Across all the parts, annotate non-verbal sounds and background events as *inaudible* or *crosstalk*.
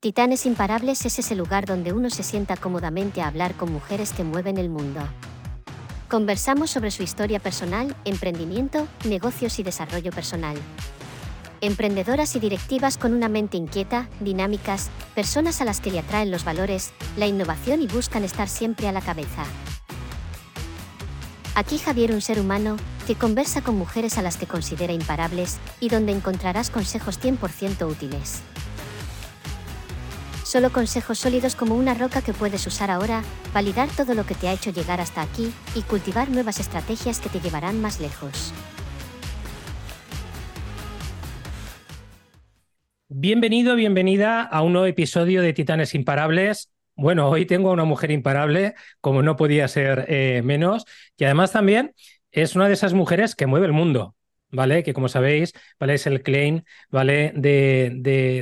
Titanes Imparables es ese lugar donde uno se sienta cómodamente a hablar con mujeres que mueven el mundo. Conversamos sobre su historia personal, emprendimiento, negocios y desarrollo personal. Emprendedoras y directivas con una mente inquieta, dinámicas, personas a las que le atraen los valores, la innovación y buscan estar siempre a la cabeza. Aquí Javier, un ser humano, que conversa con mujeres a las que considera imparables y donde encontrarás consejos 100% útiles. Solo consejos sólidos como una roca que puedes usar ahora, validar todo lo que te ha hecho llegar hasta aquí y cultivar nuevas estrategias que te llevarán más lejos. Bienvenido, bienvenida a un nuevo episodio de Titanes Imparables. Bueno, hoy tengo a una mujer imparable, como no podía ser eh, menos, y además también es una de esas mujeres que mueve el mundo. ¿Vale? Que como sabéis, ¿vale? Es el claim, ¿vale? De,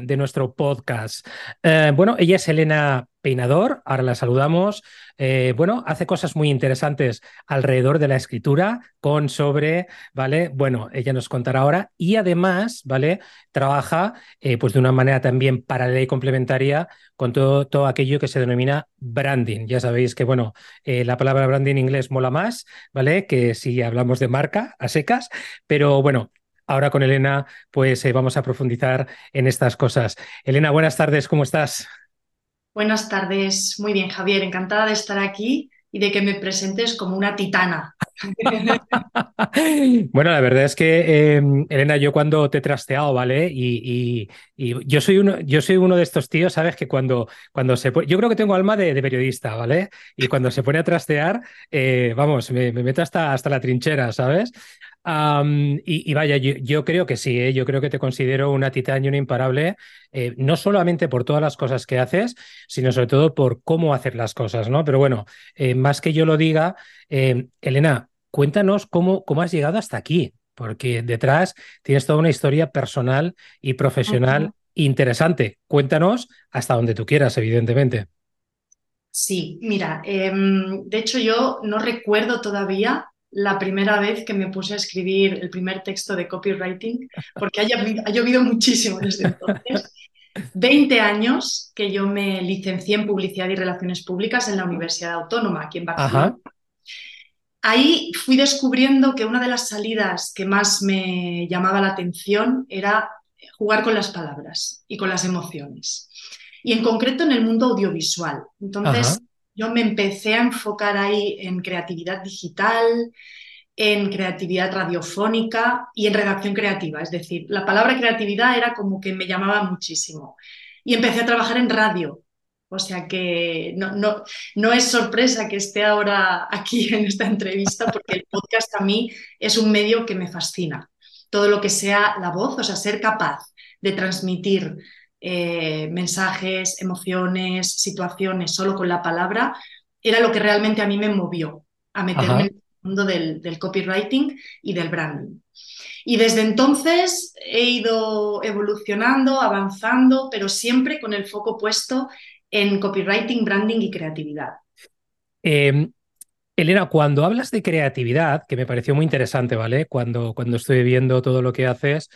de, nuestro podcast. Eh, bueno, ella es Elena Peinador, ahora la saludamos. Eh, bueno, hace cosas muy interesantes alrededor de la escritura, con, sobre, ¿vale? Bueno, ella nos contará ahora y además, ¿vale? Trabaja eh, pues de una manera también paralela y complementaria con todo, todo aquello que se denomina branding. Ya sabéis que, bueno, eh, la palabra branding en inglés mola más, ¿vale? Que si hablamos de marca a secas, pero bueno, Ahora con Elena, pues vamos a profundizar en estas cosas. Elena, buenas tardes, ¿cómo estás? Buenas tardes, muy bien Javier, encantada de estar aquí y de que me presentes como una titana. *laughs* bueno, la verdad es que, em, Elena, yo cuando te he trasteado, ¿vale? Y, yo, soy uno, yo soy uno de estos tíos, ¿sabes? Que cuando, cuando se yo creo que tengo alma de, periodista, ¿vale? Y cuando se pone a trastear, eh, vamos, me, me, meto hasta, hasta la trinchera, ¿sabes? Y, vaya, yo, creo que sí, ¿eh? yo creo que te considero una titán y una imparable, eh, no solamente por todas las cosas que haces, sino sobre todo por cómo hacer las cosas, ¿no? Pero bueno, eh, más que yo lo diga, Elena, cuéntanos cómo, cómo has llegado hasta aquí, porque detrás tienes toda una historia personal y profesional interesante. Cuéntanos hasta donde tú quieras, evidentemente. Sí, mira, em, de hecho yo no recuerdo todavía la primera vez que me puse a escribir el primer texto de copywriting, porque ha llovido, muchísimo desde entonces. 20 años que yo me licencié en Publicidad y Relaciones Públicas en la Universidad Autónoma, aquí en Barcelona. Ahí fui descubriendo que una de las salidas que más me llamaba la atención era jugar con las palabras y con las emociones. Y en concreto en el mundo audiovisual. Entonces, yo me empecé a enfocar ahí en creatividad digital, en creatividad radiofónica y en redacción creativa. Es decir, la palabra creatividad era como que me llamaba muchísimo. Y empecé a trabajar en radio. O sea que no, no, no es sorpresa que esté ahora aquí en esta entrevista porque el podcast a mí es un medio que me fascina. Todo lo que sea la voz, o sea, ser capaz de transmitir eh, mensajes, emociones, situaciones solo con la palabra, era lo que realmente a mí me movió a meterme en el mundo del, copywriting y del branding. Y desde entonces he ido evolucionando, avanzando, pero siempre con el foco puesto en copywriting, branding y creatividad. Em, Elena, cuando hablas de creatividad, que me pareció muy interesante, ¿vale? Cuando, cuando estoy viendo todo lo que haces,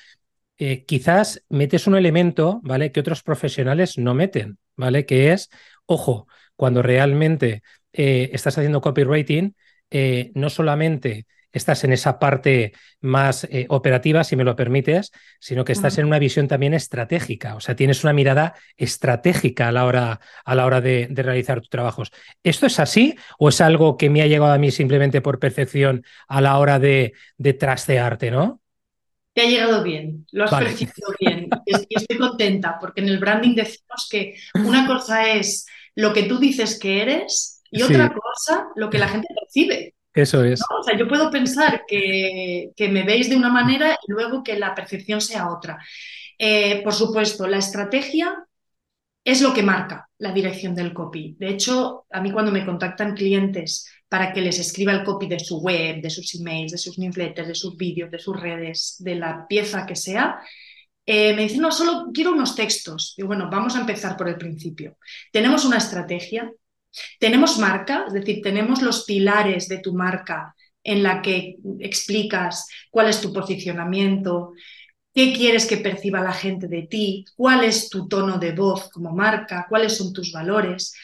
eh, quizás metes un elemento, ¿vale? Que otros profesionales no meten, ¿vale? Que es, ojo, cuando realmente eh, estás haciendo copywriting, eh, no solamente estás en esa parte más operativa, si me lo permites, sino que estás en una visión también estratégica. O sea, tienes una mirada estratégica a la hora, a la hora de, realizar tus trabajos. ¿Esto es así o es algo que me ha llegado a mí simplemente por percepción a la hora de, de trastearte, no? Te ha llegado bien, lo has percibido bien y estoy contenta porque en el branding decimos que una cosa es lo que tú dices que eres y otra cosa lo que la gente percibe. Eso es. O sea, yo puedo pensar que, que, me veis de una manera y luego que la percepción sea otra. Eh, por supuesto, la estrategia es lo que marca la dirección del copy. De hecho, a mí cuando me contactan clientes para que les escriba el copy de su web, de sus emails, de sus newsletters, de sus vídeos, de sus redes, de la pieza que sea, eh, me dicen, no, solo quiero unos textos. Y bueno, vamos a empezar por el principio. Tenemos una estrategia, tenemos marca, es decir, tenemos los pilares de tu marca en la que explicas cuál es tu posicionamiento, qué quieres que perciba la gente de ti, cuál es tu tono de voz como marca, cuáles son tus valores,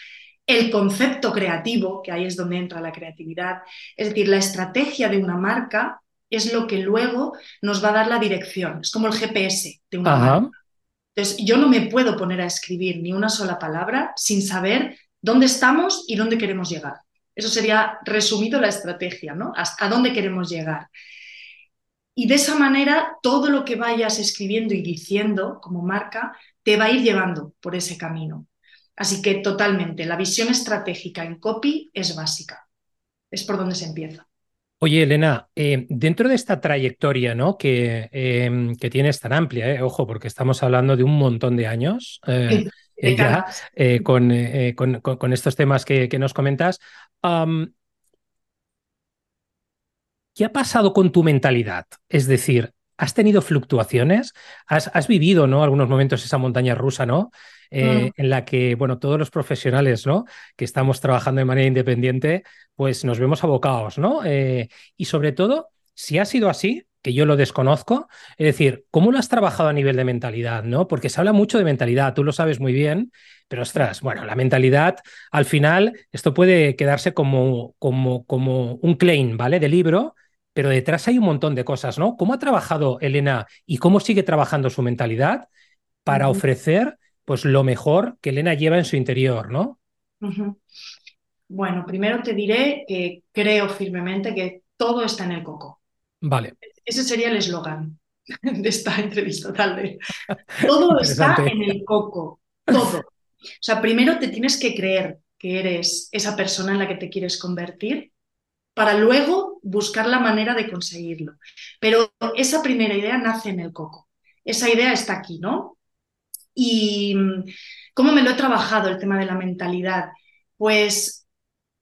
el concepto creativo, que ahí es donde entra la creatividad, es decir, la estrategia de una marca es lo que luego nos va a dar la dirección, es como el GPS de una marca. Entonces, yo no me puedo poner a escribir ni una sola palabra sin saber dónde estamos y dónde queremos llegar. Eso sería resumido la estrategia, ¿no? ¿A dónde queremos llegar? Y de esa manera, todo lo que vayas escribiendo y diciendo como marca te va a ir llevando por ese camino. Así que totalmente, la visión estratégica en copy es básica. Es por donde se empieza. Oye, Elena, eh, dentro de esta trayectoria ¿no? que, em, que tienes tan amplia, eh, ojo, porque estamos hablando de un montón de años eh, ya con, con, estos temas que, que nos comentas, ¿qué ha pasado con tu mentalidad? Es decir, ¿has tenido fluctuaciones? ¿Has, has vivido ¿no? algunos momentos esa montaña rusa, ¿no? Mm. en la que, bueno, todos los profesionales, ¿no? Que estamos trabajando de manera independiente, pues nos vemos abocados, ¿no? Eh, y sobre todo, si ha sido así, que yo lo desconozco, es decir, ¿cómo lo has trabajado a nivel de mentalidad, ¿no? Porque se habla mucho de mentalidad, tú lo sabes muy bien, pero ostras, bueno, la mentalidad, al final, esto puede quedarse como, como, como un claim, ¿vale? De libro, pero detrás hay un montón de cosas, ¿no? ¿Cómo ha trabajado Elena y cómo sigue trabajando su mentalidad para ofrecer pues lo mejor que Elena lleva en su interior, ¿no? Bueno, primero te diré que creo firmemente que todo está en el coco. Vale. Ese sería el eslogan *laughs* de esta entrevista, tal vez. *laughs* Todo está en el coco, todo. O sea, primero te tienes que creer que eres esa persona en la que te quieres convertir para luego buscar la manera de conseguirlo. Pero esa primera idea nace en el coco. Esa idea está aquí, ¿no? ¿Y cómo me lo he trabajado el tema de la mentalidad? Pues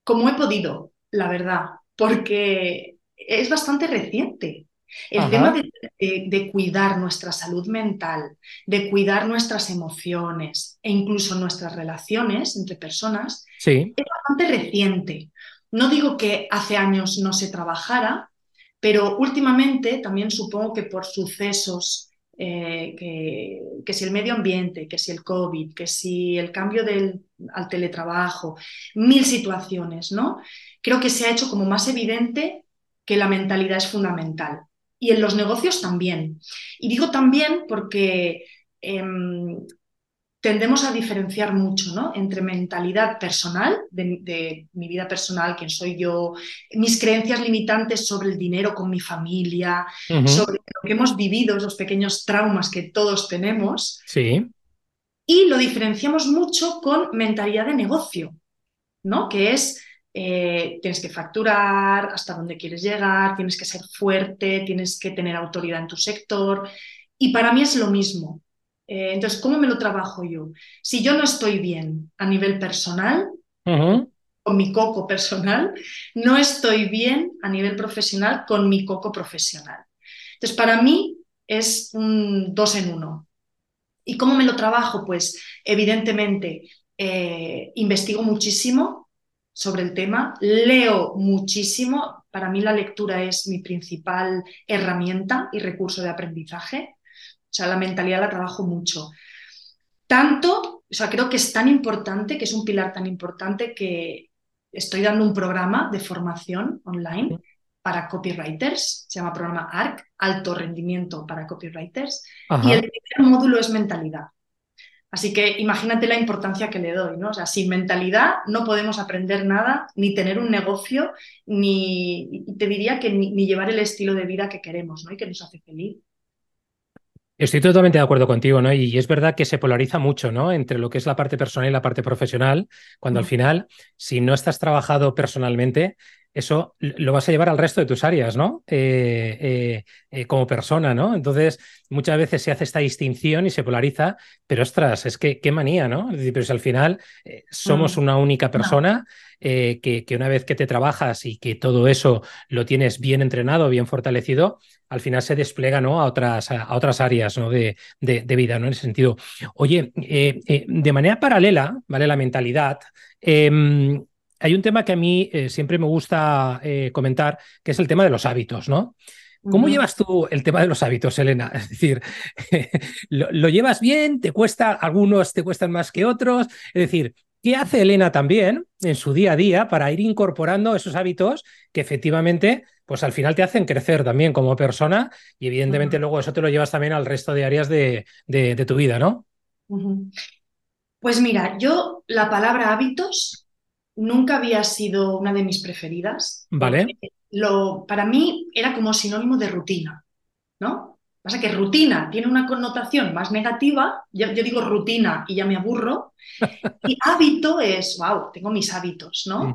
como he podido, la verdad, porque es bastante reciente. El tema de, cuidar nuestra salud mental, de cuidar nuestras emociones e incluso nuestras relaciones entre personas, es bastante reciente. No digo que hace años no se trabajara, pero últimamente también supongo que por sucesos eh, que, si el medio ambiente, que si el COVID, que si el cambio del, al teletrabajo, mil situaciones, ¿no? Creo que se ha hecho como más evidente que la mentalidad es fundamental. Y en los negocios también. Y digo también porque em, tendemos a diferenciar mucho ¿no? entre mentalidad personal, de, mi vida personal, quién soy yo, mis creencias limitantes sobre el dinero con mi familia, sobre lo que hemos vivido, esos pequeños traumas que todos tenemos. Sí. Y lo diferenciamos mucho con mentalidad de negocio, ¿no? que es eh, tienes que facturar, hasta dónde quieres llegar, tienes que ser fuerte, tienes que tener autoridad en tu sector. Y para mí es lo mismo. Eh, entonces, ¿cómo me lo trabajo yo? Si yo no estoy bien a nivel personal, con mi coco personal, no estoy bien a nivel profesional con mi coco profesional. Entonces, para mí es un dos en uno. ¿Y cómo me lo trabajo? Pues evidentemente eh, investigo muchísimo sobre el tema, leo muchísimo. Para mí la lectura es mi principal herramienta y recurso de aprendizaje. O sea, la mentalidad la trabajo mucho. Tanto, o sea, creo que es tan importante, que es un pilar tan importante que estoy dando un programa de formación online para copywriters, se llama programa ARC, Alto Rendimiento para Copywriters, y el primer módulo es mentalidad. Así que imagínate la importancia que le doy, ¿no? O sea, sin mentalidad no podemos aprender nada, ni tener un negocio, ni, te diría que ni, ni llevar el estilo de vida que queremos, ¿no? Y que nos hace feliz. Estoy totalmente de acuerdo contigo, ¿no? Y es verdad que se polariza mucho, ¿no? Entre lo que es la parte personal y la parte profesional, cuando al final, si no estás trabajado personalmente, eso lo vas a llevar al resto de tus áreas, ¿no? Eh, eh, eh, como persona, ¿no? Entonces, muchas veces se hace esta distinción y se polariza, pero ostras, es que qué manía, ¿no? Es decir, pero si al final somos mm. una única persona, que, una vez que te trabajas y que todo eso lo tienes bien entrenado, bien fortalecido, al final se despliega ¿no? a, otras, a otras áreas ¿no? de, de, vida, ¿no? En ese sentido. Oye, de manera paralela, ¿vale? La mentalidad. Hay un tema que a mí eh, siempre me gusta eh, comentar, que es el tema de los hábitos, ¿no? ¿Cómo llevas tú el tema de los hábitos, Elena? *laughs* Es decir, *laughs* ¿lo, llevas bien? ¿Te cuesta? Algunos te cuestan más que otros. Es decir, ¿qué hace Elena también en su día a día para ir incorporando esos hábitos que efectivamente, pues al final te hacen crecer también como persona y evidentemente luego eso te lo llevas también al resto de áreas de, tu vida, ¿no? Pues mira, yo la palabra hábitos nunca había sido una de mis preferidas. Vale lo, para mí era como sinónimo de rutina, ¿no? Pasa que rutina tiene una connotación más negativa, yo, digo rutina y ya me aburro, y *laughs* hábito es, wow, tengo mis hábitos, ¿no?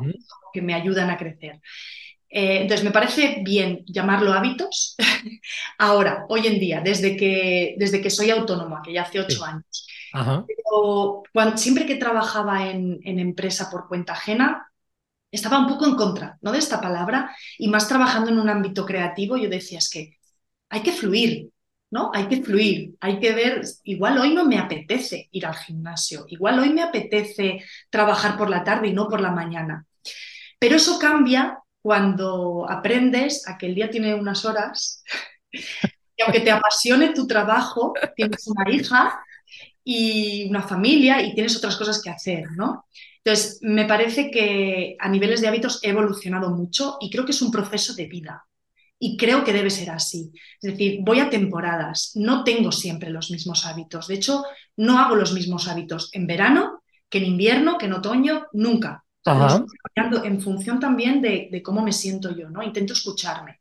Que me ayudan a crecer. Eh, entonces, me parece bien llamarlo hábitos. *laughs* Ahora, hoy en día, desde que, desde que soy autónoma, que ya hace ocho años, Pero siempre que trabajaba en, en, empresa por cuenta ajena, estaba un poco en contra ¿no? de esta palabra y más trabajando en un ámbito creativo, yo decía, es que hay que fluir, ¿no? Hay que fluir, hay que ver, igual hoy no me apetece ir al gimnasio, igual hoy me apetece trabajar por la tarde y no por la mañana. Pero eso cambia cuando aprendes a que el día tiene unas horas *laughs* y aunque te apasione tu trabajo, tienes una hija y una familia y tienes otras cosas que hacer, ¿no? Entonces, me parece que a niveles de hábitos he evolucionado mucho y creo que es un proceso de vida. Y creo que debe ser así. Es decir, voy a temporadas, no tengo siempre los mismos hábitos. De hecho, no hago los mismos hábitos en verano que en invierno, que en otoño, nunca. En función también de, de, cómo me siento yo, ¿no? Intento escucharme.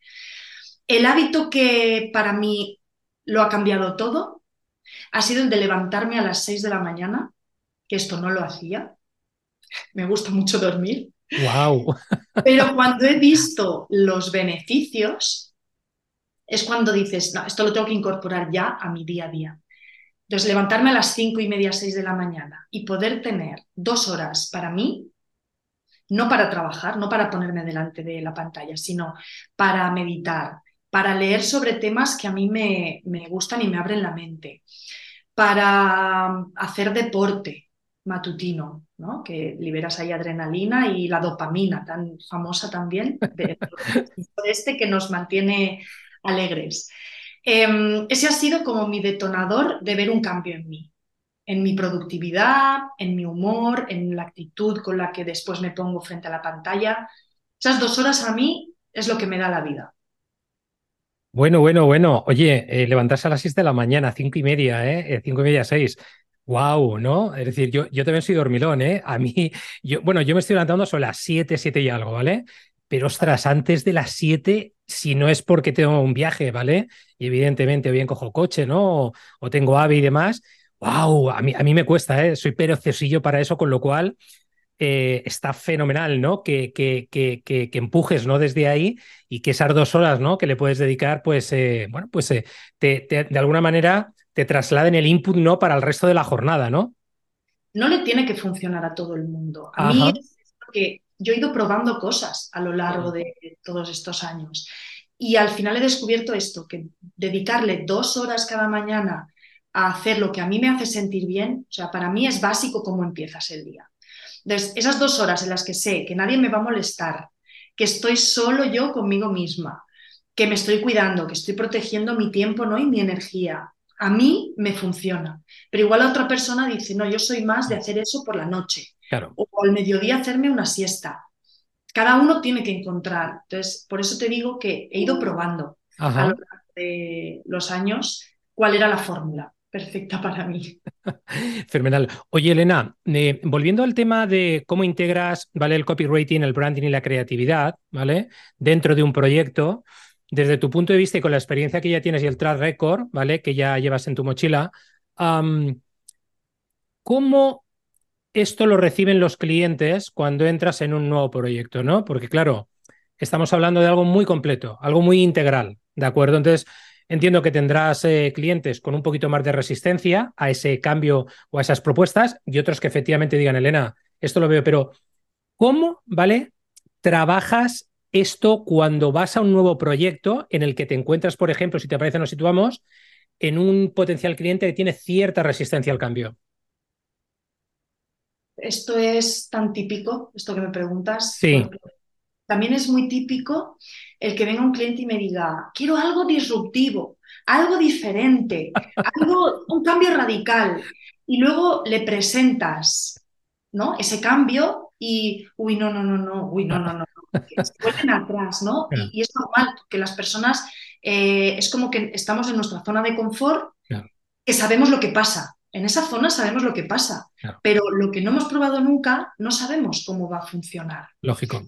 El hábito que para mí lo ha cambiado todo ha sido el de levantarme a las 6 de la mañana, que esto no lo hacía me gusta mucho dormir. Wow. Pero cuando he visto los beneficios, es cuando dices, no, esto lo tengo que incorporar ya a mi día a día. Entonces, levantarme a las cinco y media, seis de la mañana y poder tener dos horas para mí, no para trabajar, no para ponerme delante de la pantalla, sino para meditar, para leer sobre temas que a mí me, me gustan y me abren la mente, para hacer deporte, matutino, ¿no? que liberas ahí adrenalina y la dopamina, tan famosa también, *laughs* de, este que nos mantiene alegres. Em, ese ha sido como mi detonador de ver un cambio en mí, en mi productividad, en mi humor, en la actitud con la que después me pongo frente a la pantalla. Esas dos horas a mí es lo que me da la vida. Bueno, bueno, bueno. Oye, eh, levantarse a las 6 de la mañana, cinco y media, ¿eh? eh cinco y media, seis. Wow, ¿no? Es decir, yo, yo también soy dormilón, ¿eh? A mí, yo, bueno, yo me estoy levantando sobre las 7, 7 y algo, ¿vale? Pero ostras, antes de las 7, si no es porque tengo un viaje, ¿vale? Y evidentemente o bien cojo coche, ¿no? O, tengo AVE y demás. Wow, a mí, a mí me cuesta, ¿eh? Soy perezosillo para eso, con lo cual eh, está fenomenal, ¿no? Que, que, que, que, empujes, ¿no? Desde ahí y que esas dos horas, ¿no? Que le puedes dedicar, pues, eh, bueno, pues eh, te, de alguna manera te trasladen el input no para el resto de la jornada, ¿no? No le tiene que funcionar a todo el mundo. A mí es que yo he ido probando cosas a lo largo de todos estos años y al final he descubierto esto, que dedicarle dos horas cada mañana a hacer lo que a mí me hace sentir bien, o sea, para mí es básico cómo empiezas el día. Entonces, esas dos horas en las que sé que nadie me va a molestar, que estoy solo yo conmigo misma, que me estoy cuidando, que estoy protegiendo mi tiempo ¿no? y mi energía, a mí me funciona. Pero igual a otra persona dice, no, yo soy más de hacer eso por la noche. O al mediodía hacerme una siesta. Cada uno tiene que encontrar. Entonces, por eso te digo que he ido probando a lo largo de los años cuál era la fórmula perfecta para mí. *laughs* Fenomenal. Oye, Elena, eh, volviendo al tema de cómo integras ¿vale? el copywriting, el branding y la creatividad ¿vale? dentro de un proyecto, desde tu punto de vista y con la experiencia que ya tienes y el track record, ¿vale? Que ya llevas en tu mochila, ¿cómo esto lo reciben los clientes cuando entras en un nuevo proyecto, ¿no? Porque claro, estamos hablando de algo muy completo, algo muy integral, ¿de acuerdo? Entonces, entiendo que tendrás eh, clientes con un poquito más de resistencia a ese cambio o a esas propuestas y otros que efectivamente digan, Elena, esto lo veo, pero ¿cómo, ¿vale? Trabajas esto cuando vas a un nuevo proyecto en el que te encuentras, por ejemplo, si te parece, nos situamos en un potencial cliente que tiene cierta resistencia al cambio. Esto es tan típico, esto que me preguntas. Sí. También es muy típico el que venga un cliente y me diga, quiero algo disruptivo, algo diferente, algo, un cambio radical. Y luego le presentas ¿no? ese cambio y, uy, no, no, no, no, uy, no, no, no, se vuelven atrás, ¿no? Y, es normal que las personas, eh, es como que estamos en nuestra zona de confort, que sabemos lo que pasa. En esa zona sabemos lo que pasa, pero lo que no hemos probado nunca, no sabemos cómo va a funcionar. Lógico.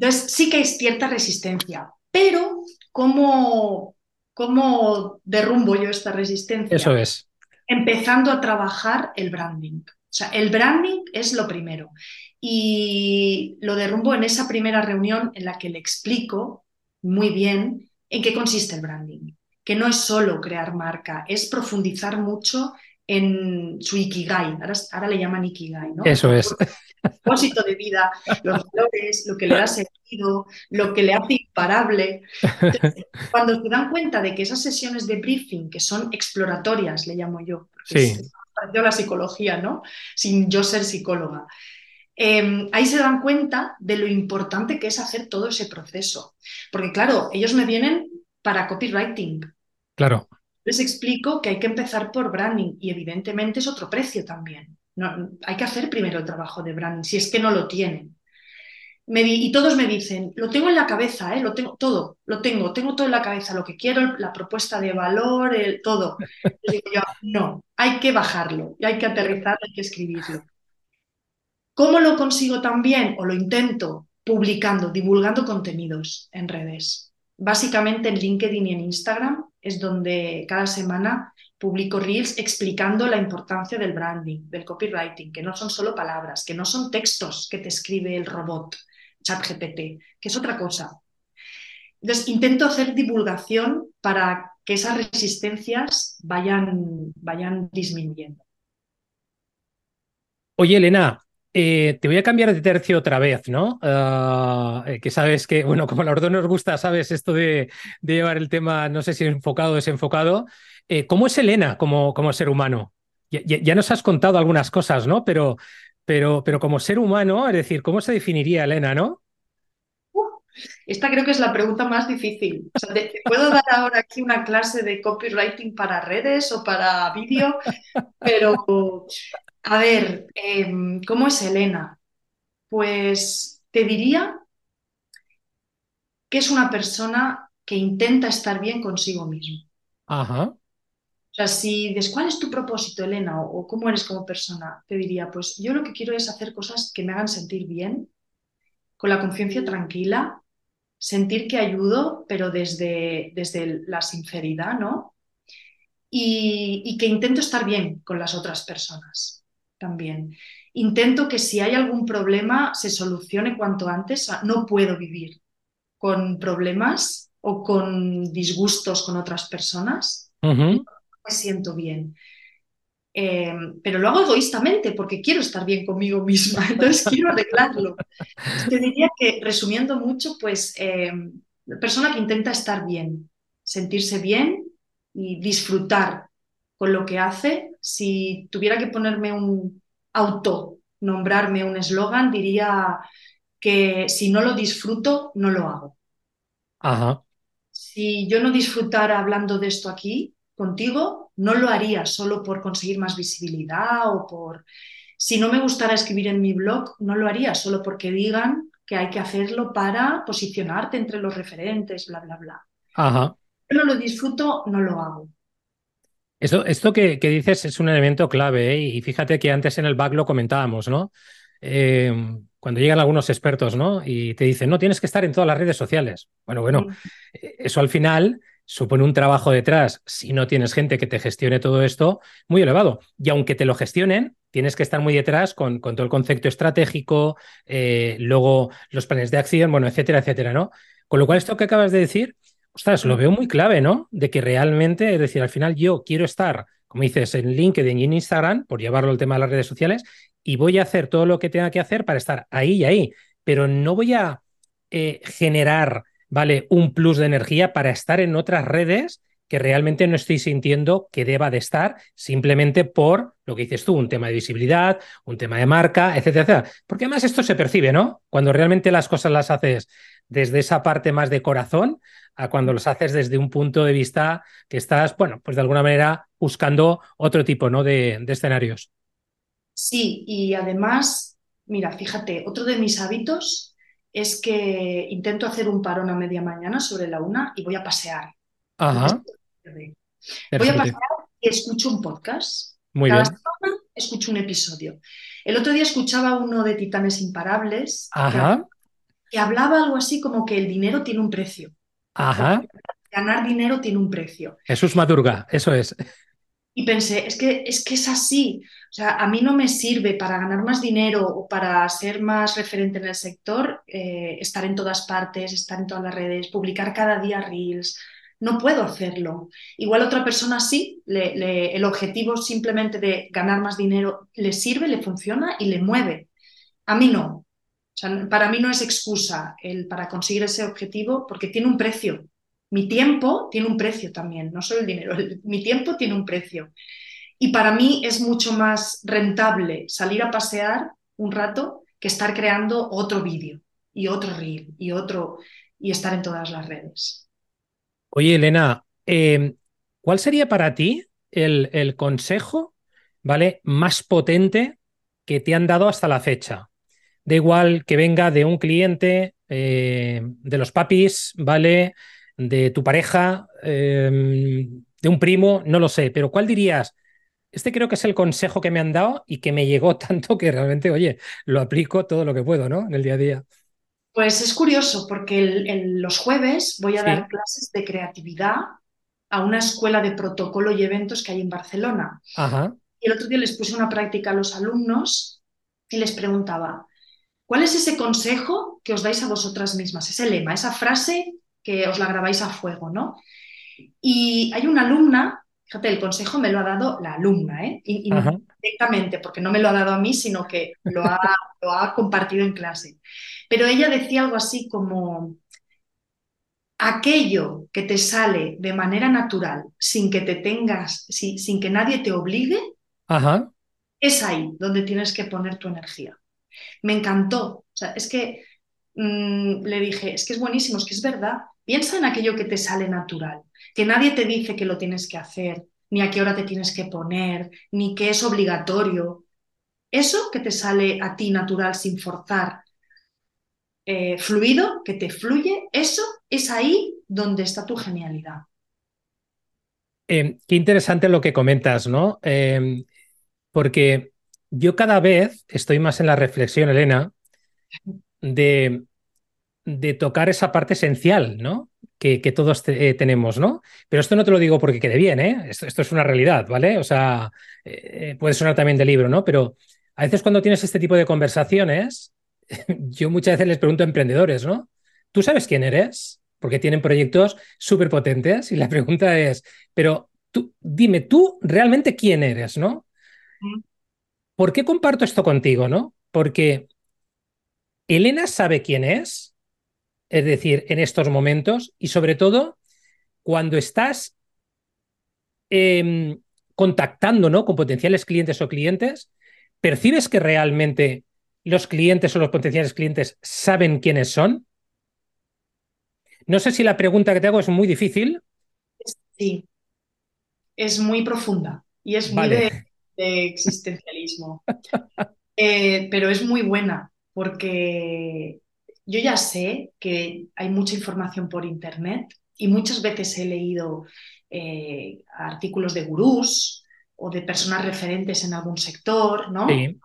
Entonces, sí que hay cierta resistencia, pero ¿cómo, cómo derrumbo yo esta resistencia? Eso es. Empezando a trabajar el branding. O sea, el branding es lo primero. Y lo derrumbo en esa primera reunión en la que le explico muy bien en qué consiste el branding. Que no es solo crear marca, es profundizar mucho en su ikigai. Ahora, le llaman ikigai, ¿no? Eso es. Propósito de vida, los valores, lo que le da sentido, lo que le hace imparable. cuando se dan cuenta de que esas sesiones de briefing, que son exploratorias, le llamo yo, sí. yo la psicología, ¿no? Sin yo ser psicóloga. Em, ahí se dan cuenta de lo importante que es hacer todo ese proceso. Porque claro, ellos me vienen para copywriting. Claro les explico que hay que empezar por branding y evidentemente es otro precio también. No, hay que hacer primero el trabajo de branding, si es que no lo tienen. y todos me dicen, lo tengo en la cabeza, ¿eh? lo tengo todo, lo tengo, tengo todo en la cabeza, lo que quiero, la propuesta de valor, el, todo. *laughs* digo yo, no, hay que bajarlo, hay que aterrizarlo, hay que escribirlo. ¿Cómo lo consigo también? O lo intento publicando, divulgando contenidos en redes básicamente en LinkedIn y en Instagram es donde cada semana publico reels explicando la importancia del branding, del copywriting, que no son solo palabras, que no son textos que te escribe el robot ChatGPT, que es otra cosa. Entonces, intento hacer divulgación para que esas resistencias vayan, vayan disminuyendo. Oye, Elena, eh, te voy a cambiar de tercio otra vez, ¿no? Ah, eh, que sabes que, bueno, como a los dos nos gusta, sabes esto de, llevar el tema, no sé si enfocado o desenfocado. Eh, ¿Cómo es Elena como, como ser humano? Ya, nos has contado algunas cosas, ¿no? Pero, pero, pero como ser humano, es decir, ¿cómo se definiría Elena, no? esta creo que es la pregunta más difícil. puedo dar ahora aquí una clase de copywriting para redes o para vídeo, pero a ver, em, ¿cómo es Elena? Pues te diría que es una persona que intenta estar bien consigo mismo. Ajá. Sea, si dices, ¿cuál es tu propósito, Elena? O, cómo eres como persona, te diría, pues yo lo que quiero es hacer cosas que me hagan sentir bien, con la conciencia tranquila, sentir que ayudo, pero desde, desde la sinceridad, ¿no? y que intento estar bien con las otras personas también. Intento que si hay algún problema se solucione cuanto antes. No puedo vivir con problemas o con disgustos con otras personas. Me siento bien. Eh, pero lo hago egoístamente porque quiero estar bien conmigo misma, *laughs* entonces quiero arreglarlo. Te diría que, resumiendo mucho, pues eh, persona que intenta estar bien, sentirse bien y disfrutar con lo que hace. Si tuviera que ponerme un auto, nombrarme un eslogan, diría que si no lo disfruto, no lo hago. Ajá. Si yo no disfrutara hablando de esto aquí contigo, no lo haría solo por conseguir más visibilidad o por... Si no me gustara escribir en mi blog, no lo haría solo porque digan que hay que hacerlo para posicionarte entre los referentes, bla, bla, bla. Ajá. Yo no lo disfruto, no lo hago. Esto, esto que, dices es un elemento clave, ¿eh? y fíjate que antes en el back lo comentábamos, ¿no? Eh, cuando llegan algunos expertos, ¿no? Y te dicen, no, tienes que estar en todas las redes sociales. Bueno, bueno, eh, eso al final supone un trabajo detrás, si no tienes gente que te gestione todo esto, muy elevado. Y aunque te lo gestionen, tienes que estar muy detrás con, con todo el concepto estratégico, luego los planes de acción, bueno, etcétera, etcétera, ¿no? Con lo cual, esto que acabas de decir Ostras, lo veo muy clave, ¿no? De que realmente, es decir, al final yo quiero estar, como dices, en LinkedIn y en Instagram, por llevarlo al tema de las redes sociales, y voy a hacer todo lo que tenga que hacer para estar ahí y ahí, pero no voy a eh, generar, ¿vale? Un plus de energía para estar en otras redes que realmente no estoy sintiendo que deba de estar simplemente por lo que dices tú, un tema de visibilidad, un tema de marca, etcétera, etcétera. Porque además esto se percibe, ¿no? Cuando realmente las cosas las haces desde esa parte más de corazón a cuando los haces desde un punto de vista que estás, bueno, pues de alguna manera buscando otro tipo, ¿no? De, de escenarios. Sí, y además, mira, fíjate, otro de mis hábitos es que intento hacer un parón a media mañana sobre la una y voy a pasear. Ajá. Voy a pasear y escucho un podcast. Muy Cada bien. semana escucho un episodio. El otro día escuchaba uno de Titanes Imparables que- Ajá. que hablaba algo así como que el dinero tiene un precio. Ajá. Ganar dinero tiene un precio. Jesús Madurga, eso es. Y pensé, es que, es que es así. O sea, a mí no me sirve para ganar más dinero o para ser más referente en el sector, eh, estar en todas partes, estar en todas las redes, publicar cada día reels. No puedo hacerlo. Igual otra persona sí, le- el objetivo simplemente de ganar más dinero le sirve, le funciona y le mueve. A mí no. O sea, para mí no es excusa el para conseguir ese objetivo porque tiene un precio. Mi tiempo tiene un precio también, no solo el dinero, mi tiempo tiene un precio. Y para mí es mucho más rentable salir a pasear un rato que estar creando otro vídeo y otro reel y otro y estar en todas las redes. Oye, Elena, eh, ¿cuál sería para ti el, consejo, ¿vale? Más potente que te han dado hasta la fecha. Da igual que venga de un cliente, eh, de los papis, ¿vale? De tu pareja, eh, de un primo, no lo sé, pero ¿cuál dirías? Este creo que es el consejo que me han dado y que me llegó *laughs* tanto que realmente, oye, lo aplico todo lo que puedo, ¿no? En el día a día. Pues es curioso porque el- el- los jueves voy a Sí. dar clases de creatividad a una escuela de protocolo y eventos que hay en Barcelona. Ajá, Y el otro día les puse una práctica a los alumnos y les preguntaba, ¿cuál es ese consejo que os dais a vosotras mismas? Ese lema, esa frase que os la grabáis a fuego, ¿no? Y hay una alumna, fíjate, el consejo me lo ha dado la alumna, ¿eh? Y- y Ajá. directamente, porque no me lo ha dado a mí, sino que lo ha, *laughs* lo ha compartido en clase. Pero ella decía algo así como, aquello que te sale de manera natural, sin que te tengas, sin, sin que nadie te obligue, ajá. es ahí donde tienes que poner tu energía. Me encantó. O sea, es que mm, le dije, es que es buenísimo, es que es verdad. Piensa en aquello que te sale natural, que nadie te dice que lo tienes que hacer, ni a qué hora te tienes que poner, ni que es obligatorio. Eso que te sale a ti natural sin forzar, eh, fluido, que te fluye, eso es ahí donde está tu genialidad. Eh, qué interesante lo que comentas, ¿no? Eh, porque yo cada vez estoy más en la reflexión, Elena, de, de tocar esa parte esencial, ¿no? Que, que todos te- eh, tenemos, ¿no? Pero esto no te lo digo porque quede bien, ¿eh? Esto, esto es una realidad, ¿vale? O sea, eh, puede sonar también de libro, ¿no? Pero a veces cuando tienes este tipo de conversaciones, *laughs* yo muchas veces les pregunto a emprendedores, ¿no? ¿Tú sabes quién eres? Porque tienen proyectos súper potentes y la *laughs* pregunta es, pero tú, dime, ¿tú realmente quién eres, no? ¿Por qué comparto esto contigo, no? Porque Elena sabe quién es, es decir, en estos momentos y sobre todo cuando estás eh, contactando ¿no? con potenciales clientes o clientes, ¿percibes que realmente los clientes o los potenciales clientes saben quiénes son? No sé si la pregunta que te hago es muy difícil. Sí, es muy profunda y es muy Vale. de, de existencialismo. *laughs* Eh, pero es muy buena porque yo ya sé que hay mucha información por internet y muchas veces he leído eh, artículos de gurús o de personas referentes en algún sector, ¿no? Sí,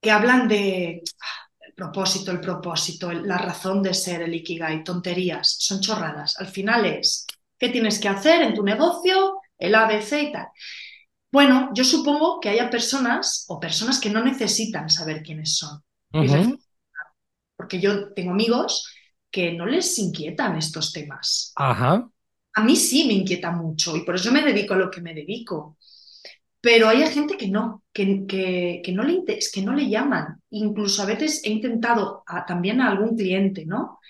que hablan de ah, el propósito, el propósito, el- la razón de ser, el ikigai, tonterías, son chorradas. Al final es, ¿qué tienes que hacer en tu negocio? El ABC y tal. Bueno, yo supongo que haya personas o personas que no necesitan saber quiénes son. Porque yo tengo amigos que no les inquietan estos temas. Ajá. A mí sí me inquieta mucho y por eso me dedico a lo que me dedico. Pero hay gente que no, que, que, que no, le, que no le llaman. Incluso a veces he intentado a- también a algún cliente, ¿no?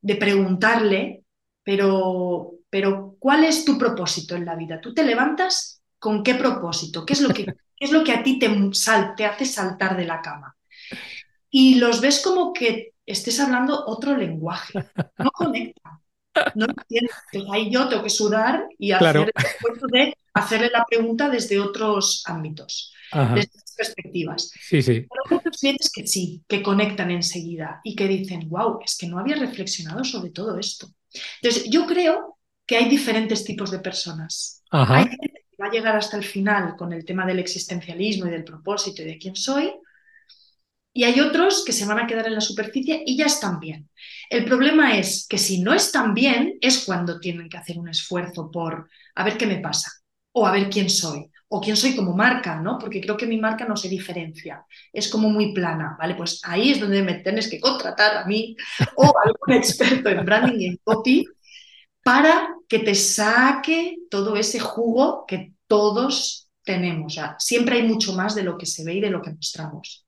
De preguntarle, pero pero ¿cuál es tu propósito en la vida? ¿Tú te levantas con qué propósito? ¿Qué es lo que, es lo que a ti te, te hace saltar de la cama? Y los ves como que estés hablando otro lenguaje, no conecta. No entiendes. ahí yo tengo que sudar y hacer el esfuerzo de hacerle la pregunta desde otros ámbitos, desde otras perspectivas. Sí, sí. Pero hay otros clientes que sí, que conectan enseguida y que dicen, wow, es que no había reflexionado sobre todo esto. Entonces, yo creo que hay diferentes tipos de personas. Hay gente que va a llegar hasta el final con el tema del existencialismo y del propósito y de quién soy, y hay otros que se van a quedar en la superficie y ya están bien. El problema es que si no están bien es cuando tienen que hacer un esfuerzo por a ver qué me pasa o a ver quién soy o quién soy como marca, ¿no? Porque creo que mi marca no se diferencia, es como muy plana, ¿vale? Pues ahí es donde me tienes que contratar a mí *laughs* o a algún experto en branding y en copy para que te saque todo ese jugo que todos tenemos. Siempre hay mucho más de lo que se ve y de lo que mostramos.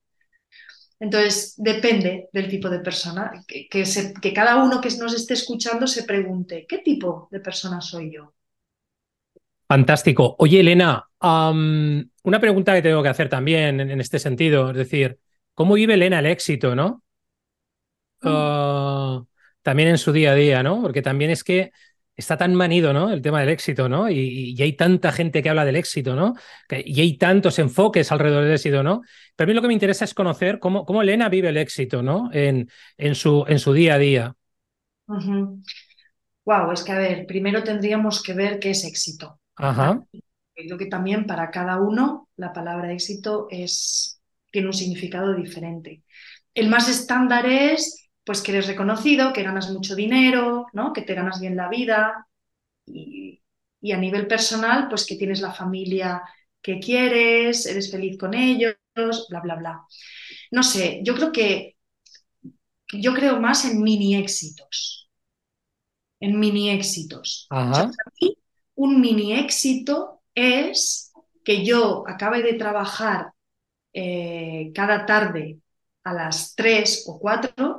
Entonces, depende del tipo de persona, que, que, cada uno que nos esté escuchando se pregunte, ¿qué tipo de persona soy yo? Fantástico. Oye, Elena, una pregunta que tengo que hacer también en, este sentido, es decir, ¿cómo vive Elena el éxito, no? Mm. Ah, también en su día a día, ¿no? Porque también es que está tan manido, ¿no? El tema del éxito, ¿no? Y, hay tanta gente que habla del éxito, ¿no? y hay tantos enfoques alrededor del éxito, ¿no? Pero a mí lo que me interesa es conocer cómo, cómo Elena vive el éxito, ¿no? En, en, su, en su día a día. Wow, es que a ver, primero tendríamos que ver qué es éxito. Ajá. Creo que también para cada uno la palabra éxito es, tiene un significado diferente. El más estándar es pues que eres reconocido, que ganas mucho dinero, ¿no? que te ganas bien la vida y, a nivel personal, pues que tienes la familia que quieres, eres feliz con ellos, bla, bla, bla. No sé, yo creo que yo creo más en mini éxitos. En mini éxitos. un mini éxito es que yo acabe de trabajar eh, cada tarde a las 3 o 4 y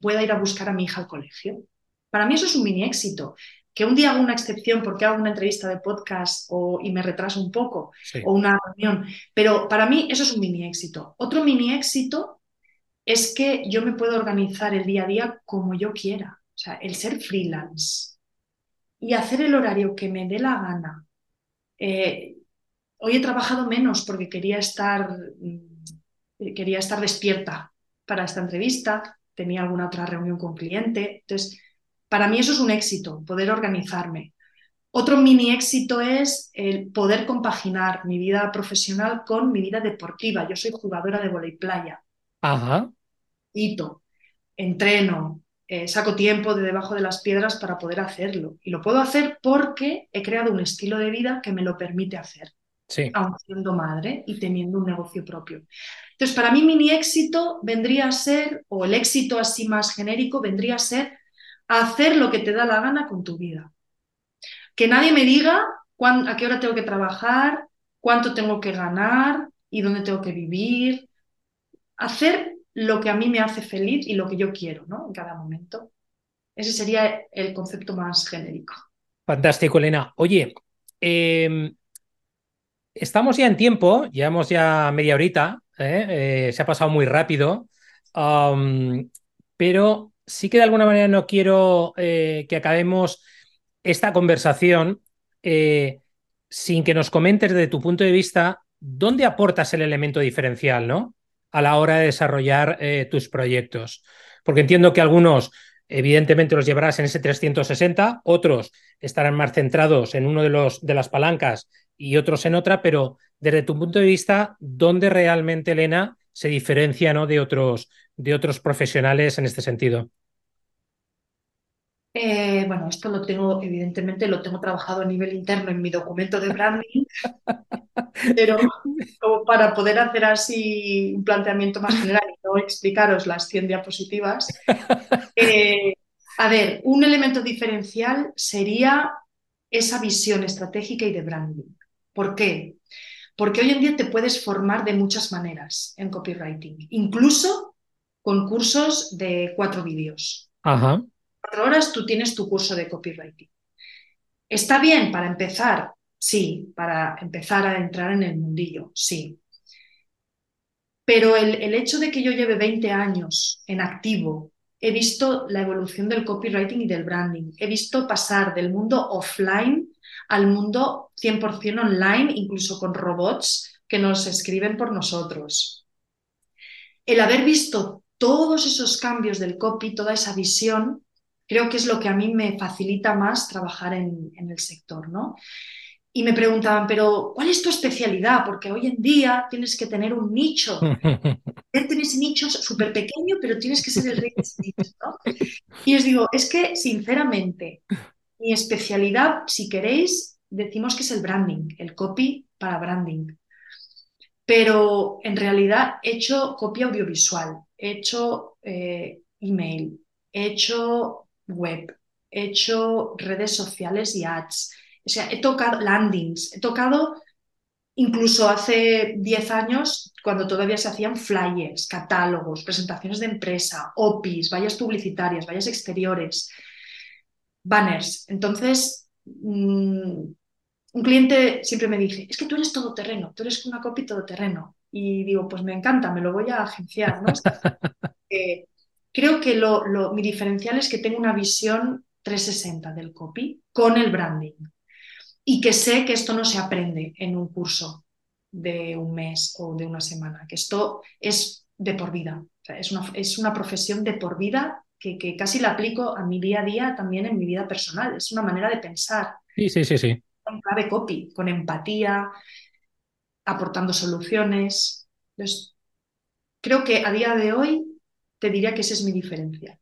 pueda ir a buscar a mi hija al colegio. Para mí eso es un mini éxito. Que un día hago una excepción porque hago una entrevista de podcast o, y me retraso un poco o una reunión, pero para mí eso es un mini éxito. Otro mini éxito es que yo me puedo organizar el día a día como yo quiera. O sea, el ser freelance y hacer el horario que me dé la gana. Eh, hoy he trabajado menos porque quería estar, mm, quería estar despierta para esta entrevista tenía alguna otra reunión con cliente. Entonces, para mí eso es un éxito, poder organizarme. Otro mini éxito es el poder compaginar mi vida profesional con mi vida deportiva. Yo soy jugadora de volei playa. Ajá. Hito, entreno, eh, saco tiempo de debajo de las piedras para poder hacerlo. Y lo puedo hacer porque he creado un estilo de vida que me lo permite hacer sí. aún siendo madre y teniendo un negocio propio. Entonces, para mí mini éxito vendría a ser, o el éxito así más genérico, vendría a ser hacer lo que te da la gana con tu vida. Que nadie me diga a qué hora tengo que trabajar, cuánto tengo que ganar y dónde tengo que vivir. Hacer lo que a mí me hace feliz y lo que yo quiero, ¿no? En cada momento. Ese sería el concepto más genérico. Fantástico, Elena. Oye, eh, Estamos ya en tiempo, llevamos ya media horita, ¿eh? Eh, se ha pasado muy rápido, pero sí que de alguna manera no quiero eh, que acabemos esta conversación sin que nos comentes desde tu punto de vista dónde aportas el elemento diferencial ¿no? a la hora de desarrollar tus proyectos. Porque entiendo que algunos evidentemente los llevarás en ese 360, otros estarán más centrados en uno de, los, de las palancas y otros en otra, pero desde tu punto de vista, ¿dónde realmente, Elena, se diferencia ¿no? de, otros, de otros profesionales en este sentido? Eh, bueno, esto lo tengo, evidentemente, lo tengo trabajado a nivel interno en mi documento de branding, *laughs* pero como para poder hacer así un planteamiento más general y no explicaros las 100 diapositivas, eh, a ver, un elemento diferencial sería esa visión estratégica y de branding. ¿Por qué? Porque hoy en día te puedes formar de muchas maneras en copywriting, incluso con cursos de cuatro vídeos. Ajá. Cuatro horas tú tienes tu curso de copywriting. ¿Está bien para empezar? Sí, para empezar a entrar en el mundillo, sí. Pero el, el hecho de que yo lleve 20 años en activo, he visto la evolución del copywriting y del branding, he visto pasar del mundo offline al mundo 100% online, incluso con robots que nos escriben por nosotros. El haber visto todos esos cambios del copy, toda esa visión, creo que es lo que a mí me facilita más trabajar en, el sector, ¿no? Y me preguntaban, pero ¿cuál es tu especialidad? Porque hoy en día tienes que tener un nicho. *laughs* Tienes nichos súper pequeño, pero tienes que ser el rey de ese nicho, ¿no? Y os digo, es que sinceramente, mi especialidad, si queréis, decimos que es el branding, el copy para branding. Pero en realidad he hecho copia audiovisual, he hecho eh, email, he hecho web, he hecho redes sociales y ads, o sea, he tocado landings, he tocado incluso hace 10 años, cuando todavía se hacían flyers, catálogos, presentaciones de empresa, OPIs, vallas publicitarias, vallas exteriores, banners. Entonces, mm, un cliente siempre me dice, es que tú eres todoterreno, tú eres una copy todoterreno. Y digo, pues me encanta, me lo voy a agenciar. ¿no? Creo que lo, mi diferencial es que tengo una visión 360 del copy con el branding y que sé que esto no se aprende en un curso de un mes o de una semana, que esto es de por vida, es, una, es, una, profesión de por vida que, que, casi la aplico a mi día a día también en mi vida personal, es una manera de pensar. Sí, sí, sí, sí. Con clave copy, con empatía, aportando soluciones. Entonces, creo que a día de hoy te diría que esa es mi diferencia.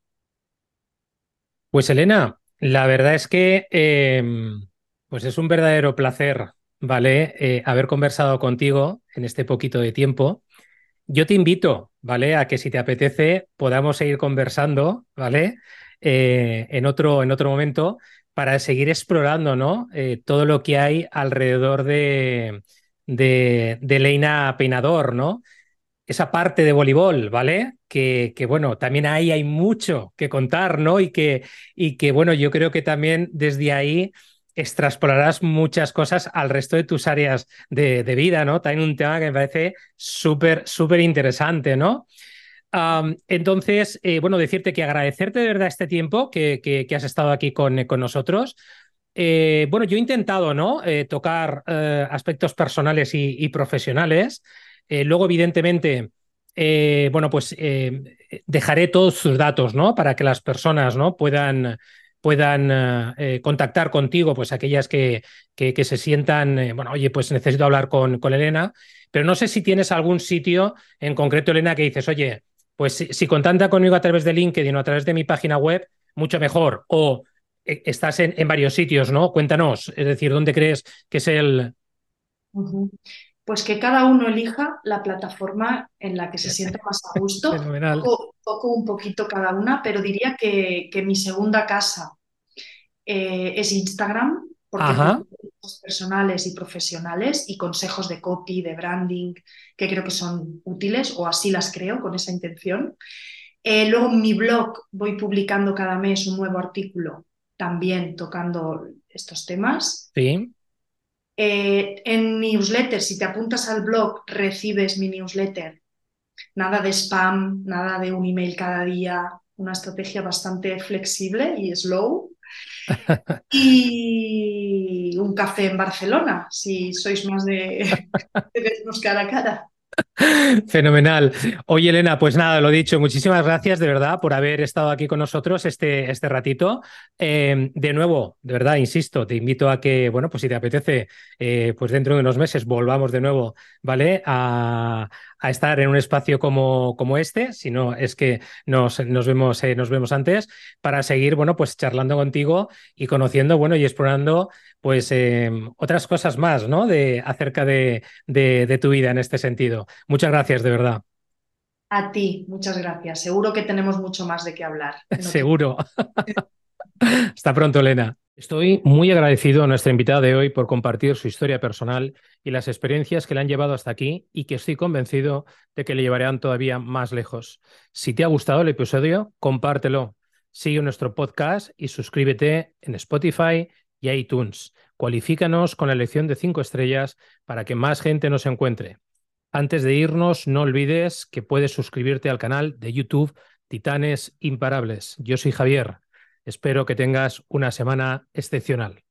Pues Elena, la verdad es que em, pues es un verdadero placer, ¿vale? Eh, haber conversado contigo en este poquito de tiempo. Yo te invito, ¿vale? A que si te apetece podamos seguir conversando, ¿vale? Eh, en, otro, en otro momento para seguir explorando, ¿no? Eh, todo lo que hay alrededor de, de, de Leina Peinador, ¿no? esa parte de voleibol, ¿vale? Que, que, bueno, también ahí hay mucho que contar, ¿no? Y que, y que, bueno, yo creo que también desde ahí extraspolarás muchas cosas al resto de tus áreas de, vida, ¿no? También un tema que me parece súper, súper interesante, ¿no? entonces, eh, bueno, decirte que agradecerte de verdad este tiempo que, que, has estado aquí con, con nosotros. Eh, bueno, yo he intentado, ¿no? Eh, tocar aspectos personales y, y profesionales. Luego, evidentemente, bueno, pues dejaré todos sus datos, ¿no? Para que las personas, ¿no? Puedan, puedan contactar contigo, pues aquellas que, que, se sientan, bueno, oye, pues necesito hablar con, con Elena, pero no sé si tienes algún sitio en concreto, Elena, que dices, oye, pues si, si contacta conmigo a través de LinkedIn o a través de mi página web, mucho mejor. O estás en, en varios sitios, ¿no? Cuéntanos, es decir, ¿dónde crees que es el, pues que cada uno elija la plataforma en la que se sienta más a gusto. Fenomenal. Toco, un poquito cada una, pero diría que, mi segunda casa eh, es Instagram, porque tengo personales y profesionales y consejos de copy, de branding, que creo que son útiles, o así las creo con esa intención. Eh, luego en mi blog voy publicando cada mes un nuevo artículo también tocando estos temas. Sí. Eh, en newsletter, si te apuntas al blog, recibes mi newsletter. Nada de spam, nada de un email cada día, una estrategia bastante flexible y slow. *laughs* y un café en Barcelona, si sois más de, *laughs* de vernos cara a cara. *laughs* Fenomenal. Oye, Elena, pues nada, lo dicho, muchísimas gracias de verdad por haber estado aquí con nosotros este, este ratito. Em, de nuevo, de verdad, insisto, te invito a que, bueno, pues si te apetece, eh, pues dentro de unos meses volvamos de nuevo, ¿vale? A, estar en un espacio como, como este, si no es que nos, nos, vemos, eh, nos vemos antes, para seguir, bueno, pues charlando contigo y conociendo, bueno, y explorando, pues, em, otras cosas más, ¿no? De, acerca de, de, tu vida en este sentido. Muchas gracias, de verdad. A ti, muchas gracias. Seguro que tenemos mucho más de qué hablar. *laughs* Seguro. *laughs* Hasta pronto, Elena. Estoy muy agradecido a nuestra invitada de hoy por compartir su historia personal y las experiencias que le han llevado hasta aquí y que estoy convencido de que le llevarán todavía más lejos. Si te ha gustado el episodio, compártelo. Sigue nuestro podcast y suscríbete en Spotify, y iTunes. Cualifícanos con la elección de cinco estrellas para que más gente nos encuentre. Antes de irnos, no olvides que puedes suscribirte al canal de YouTube Titanes Imparables. Yo soy Javier. Espero que tengas una semana excepcional.